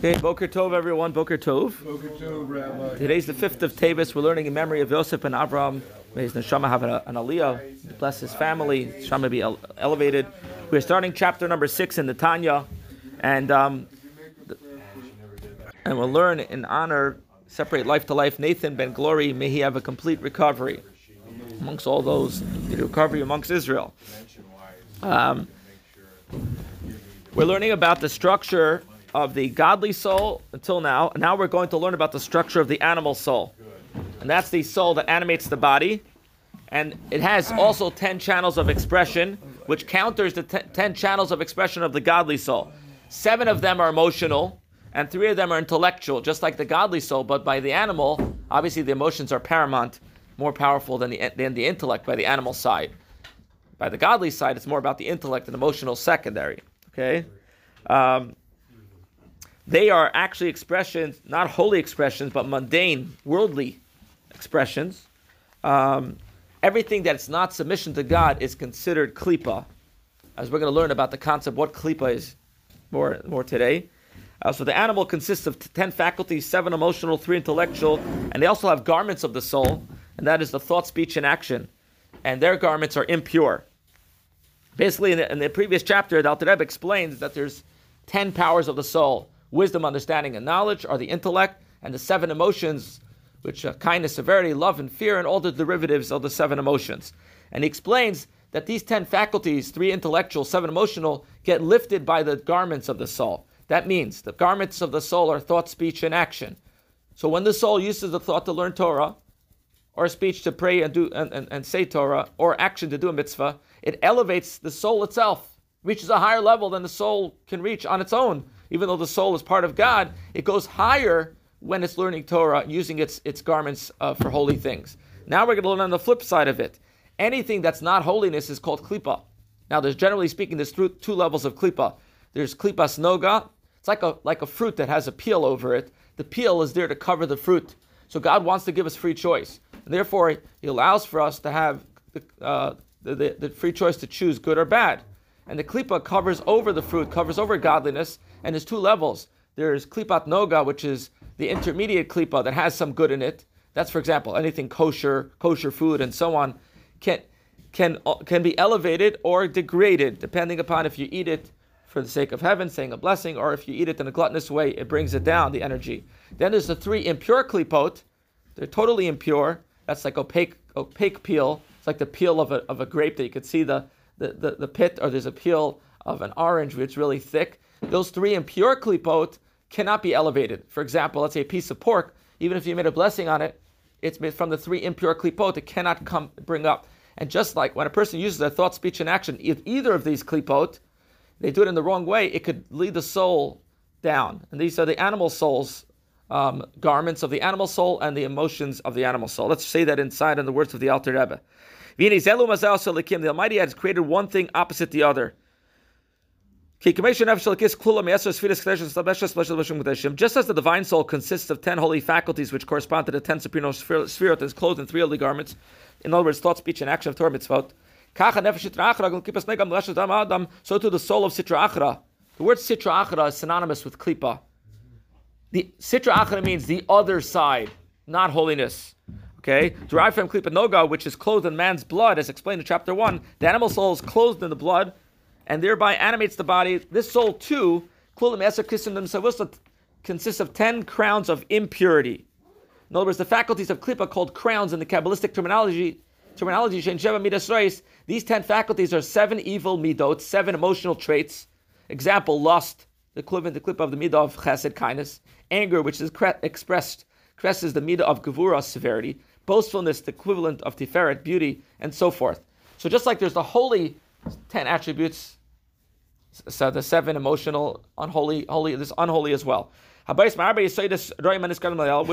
Okay, Boker Tov, everyone. Boker Tov. Boker Tov, Rabbi. Today's the 5th of Teves. We're learning in memory of Yosef and Avram. May his neshama have an, aliyah. Bless his family. Neshama be elevated. We're starting chapter number 6 in the Tanya. And, um, and we'll learn in honor, separate life to life, Nathan Ben Glory. May he have a complete recovery amongst all those, the recovery amongst Israel. Um, we're learning about the structure of the godly soul until now. Now we're going to learn about the structure of the animal soul. And that's the soul that animates the body. And it has also 10 channels of expression, which counters the te- 10 channels of expression of the godly soul. Seven of them are emotional, and three of them are intellectual, just like the godly soul. But by the animal, obviously the emotions are paramount, more powerful than the, than the intellect by the animal side. By the godly side, it's more about the intellect and emotional secondary. Okay? Um, they are actually expressions, not holy expressions, but mundane, worldly expressions. Um, everything that's not submission to God is considered klipa, as we're going to learn about the concept what klipa is more, more today. Uh, so the animal consists of t- ten faculties, seven emotional, three intellectual, and they also have garments of the soul, and that is the thought, speech, and action. And their garments are impure. Basically, in the, in the previous chapter, the Alter Rebbe explains that there's ten powers of the soul: wisdom, understanding, and knowledge are the intellect, and the seven emotions, which are kindness, severity, love, and fear, and all the derivatives of the seven emotions. And he explains that these ten faculties, three intellectual, seven emotional, get lifted by the garments of the soul. That means the garments of the soul are thought, speech, and action. So when the soul uses the thought to learn Torah, or speech to pray and do and, and, and say Torah, or action to do a mitzvah, it elevates the soul itself, reaches a higher level than the soul can reach on its own. Even though the soul is part of God, it goes higher when it's learning Torah, using its its garments uh, for holy things. Now we're going to learn on the flip side of it. Anything that's not holiness is called klipa. Now, there's generally speaking, there's two, two levels of klipa. There's klipas noga. It's like a like a fruit that has a peel over it. The peel is there to cover the fruit. So God wants to give us free choice. And therefore, He allows for us to have the, uh, the, the, the free choice to choose good or bad. And the klipa covers over the fruit, covers over godliness, and there's two levels. There's klipat noga, which is the intermediate klipa that has some good in it. That's, for example, anything kosher, kosher food, and so on, can can can be elevated or degraded depending upon if you eat it for the sake of heaven, saying a blessing, or if you eat it in a gluttonous way, it brings it down, the energy. Then there's the three impure klipot. They're totally impure. That's like opaque, opaque peel. It's like the peel of a, of a grape that you could see the, the, the, pit, or there's a peel of an orange which is really thick. Those three impure klipot cannot be elevated. For example, let's say a piece of pork, even if you made a blessing on it, it's made from the three impure klipot, it cannot come bring up. And just like when a person uses their thought, speech, and action, if either of these klipot, they do it in the wrong way, it could lead the soul down. And these are the animal soul's um, garments of the animal soul and the emotions of the animal soul. Let's say that inside in the words of the Alter Rebbe. The Almighty has created one thing opposite the other. Just as the divine soul consists of ten holy faculties which correspond to the ten supernal sphere that is clothed in three holy garments, in other words, thought, speech, and action of Torah mitzvot, so too the soul of Sitra Achra. The word Sitra Achra is synonymous with Klipa. The Sitra Achra means the other side, not holiness. Okay, derived from Klipa Noga, which is clothed in man's blood, as explained in chapter one. The animal soul is clothed in the blood, and thereby animates the body. This soul too, consists of ten crowns of impurity. In other words, the faculties of Klipa called crowns in the Kabbalistic terminology terminology, these ten faculties are seven evil midot, seven emotional traits. Example, lust, the equivalent, the clip of the midah of chesed, kindness. Anger, which is expressed, expresses the midah of gevura, severity. Boastfulness, the equivalent of tiferet, beauty, and so forth. So just like there's the holy ten attributes, so the seven emotional, unholy, holy, this unholy as well. Which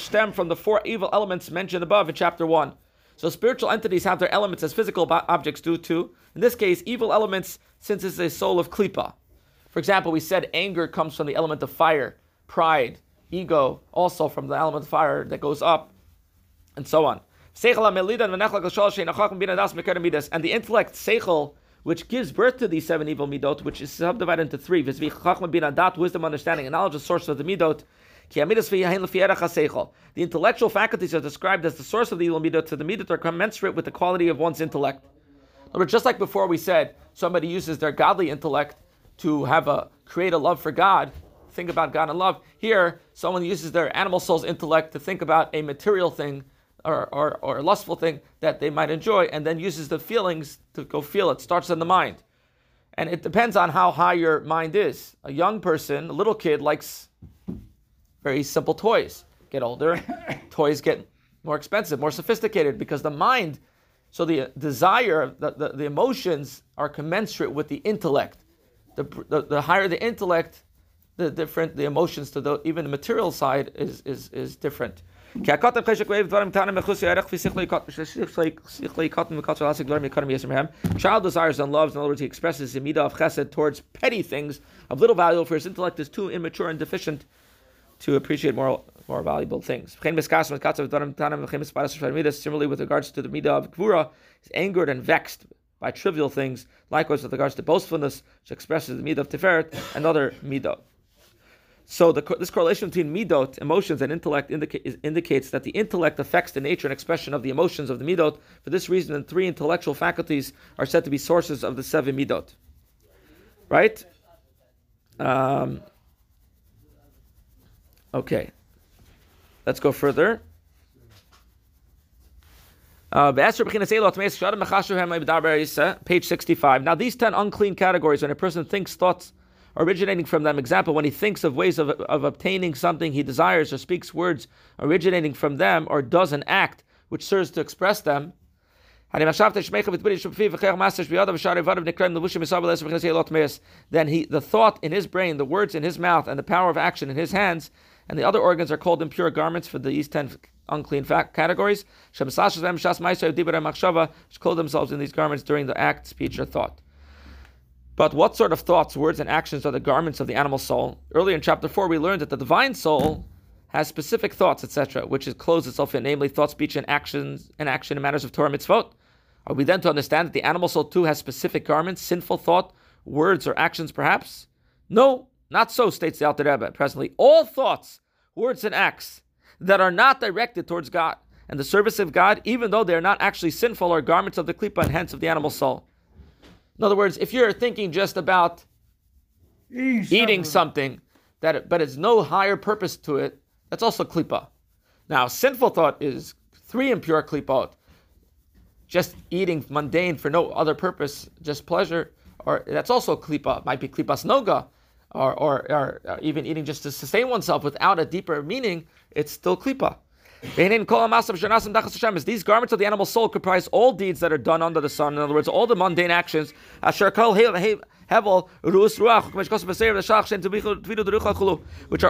stem from the four evil elements mentioned above in chapter 1. So spiritual entities have their elements as physical objects do too. In this case, evil elements, since it's a soul of klipa. For example, we said anger comes from the element of fire, pride, ego, also from the element of fire that goes up, and so on. And the intellect, seichel, which gives birth to these seven evil midot, which is subdivided into three. Wisdom, understanding, and knowledge, the source of the midot. The intellectual faculties are described as the source of the evil midot, so the midot are commensurate with the quality of one's intellect. But just like before we said, somebody uses their godly intellect to have a create a love for God, think about God and love. Here, someone uses their animal soul's intellect to think about a material thing or, or, or a lustful thing that they might enjoy, and then uses the feelings to go feel it. Starts in the mind. And it depends on how high your mind is. A young person, a little kid, likes very simple toys. Get older, toys get more expensive, more sophisticated, because the mind, so the desire, the, the, the emotions are commensurate with the intellect. The, the, the higher the intellect, the different the emotions to the even the material side is is, is different. Child desires and loves, in other words, he expresses the midah of chesed towards petty things of little value, for his intellect is too immature and deficient to appreciate more more valuable things. Similarly, with regards to the midah of gvura, he's angered and vexed by trivial things. Likewise, with regards to boastfulness, which expresses the midah of tiferet and other midah. So the, this correlation between midot, emotions, and intellect indica- indicates that the intellect affects the nature and expression of the emotions of the midot. For this reason, the three intellectual faculties are said to be sources of the seven midot. Right? Um, okay. Let's go further. Uh, page 65. Now, these 10 unclean categories, when a person thinks thoughts originating from them. Example, when he thinks of ways of, of obtaining something he desires or speaks words originating from them or does an act which serves to express them, then he, the thought in his brain, the words in his mouth, and the power of action in his hands, and the other organs are called impure garments for these ten unclean categories. Which clothe themselves in these garments during the act, speech, or thought. But what sort of thoughts, words, and actions are the garments of the animal soul? Earlier in chapter 4, we learned that the divine soul has specific thoughts, etc., which is clothes itself in, namely thought, speech, and actions, and action in matters of Torah mitzvot. Are we then to understand that the animal soul too has specific garments, sinful thought, words, or actions, perhaps? No, not so, states the Alter Rebbe. Presently, all thoughts, words, and acts that are not directed towards God and the service of God, even though they are not actually sinful, are garments of the klipa and hence of the animal soul. In other words, if you're thinking just about Eat eating something that, but it's no higher purpose to it, that's also klipa. Now, sinful thought is three impure klipot. Just eating mundane for no other purpose, just pleasure, or that's also klipa. Might be klipas noga, or, or, or, even eating just to sustain oneself without a deeper meaning. It's still klipa. These garments of the animal soul comprise all deeds that are done under the sun. In other words, all the mundane actions. Which are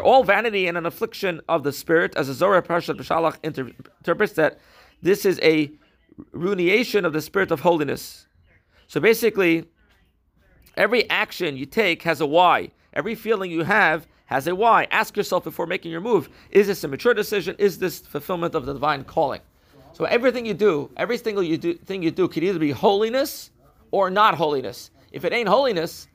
all vanity and an affliction of the spirit, as the Zohar Parshat B'Shalach interprets that this is a ruination of the spirit of holiness. So basically, every action you take has a why. Every feeling you have has a why. Ask yourself before making your move: Is this a mature decision? Is this fulfillment of the divine calling? So everything you do, every single you do, thing you do, could either be holiness or not holiness. If it ain't holiness,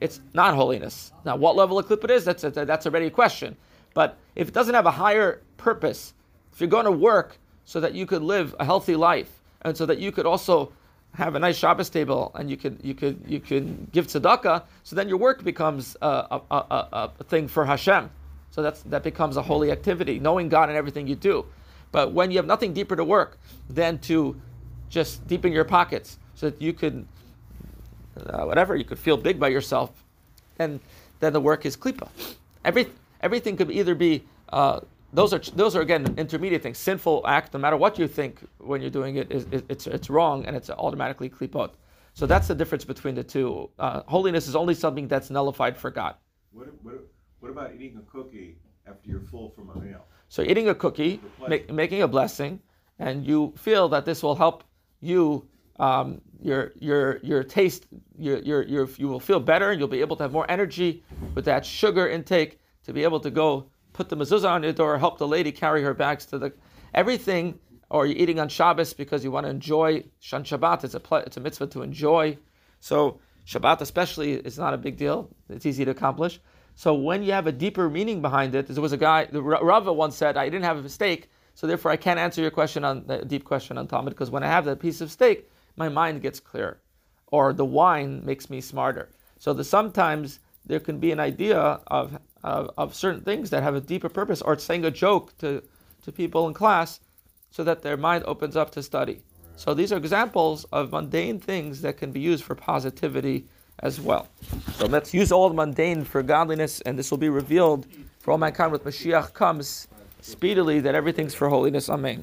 it's not holiness. Now, what level of clip it is, that's a, that's already a question. But if it doesn't have a higher purpose, if you're going to work so that you could live a healthy life and so that you could also have a nice Shabbos table and you could you could you could give tzedakah, so then your work becomes a, a, a, a, thing for Hashem. So that's that becomes a holy activity, knowing God in everything you do. But when you have nothing deeper to work than to just deepen your pockets, so that you could uh, whatever you could feel big by yourself, then then the work is klipa. Every everything could either be uh, those are those are again intermediate things. Sinful act, no matter what you think when you're doing it, is, it's it's wrong and it's automatically klipot. So that's the difference between the two. Uh, holiness is only something that's nullified for God. What, what, what about eating a cookie after you're full from a meal? So eating a cookie, making a blessing, and you feel that this will help you. Um, your your your taste, your, your your you will feel better, and you'll be able to have more energy with that sugar intake to be able to go put the mezuzah on your door, help the lady carry her bags to the everything, or you're eating on Shabbos because you want to enjoy Shan Shabbat. It's a it's a mitzvah to enjoy So Shabbat especially is not a big deal. It's easy to accomplish. So when you have a deeper meaning behind it, there was a guy, the Rava once said, I didn't have a steak, so therefore I can't answer your question on the deep question on Talmud because when I have that piece of steak, my mind gets clear, or the wine makes me smarter. So the, sometimes there can be an idea of, of, of certain things that have a deeper purpose, or saying a joke to, to people in class so that their mind opens up to study. So these are examples of mundane things that can be used for positivity as well. So let's use all the mundane for godliness, and this will be revealed for all mankind with Mashiach comes speedily that everything's for holiness. Amen.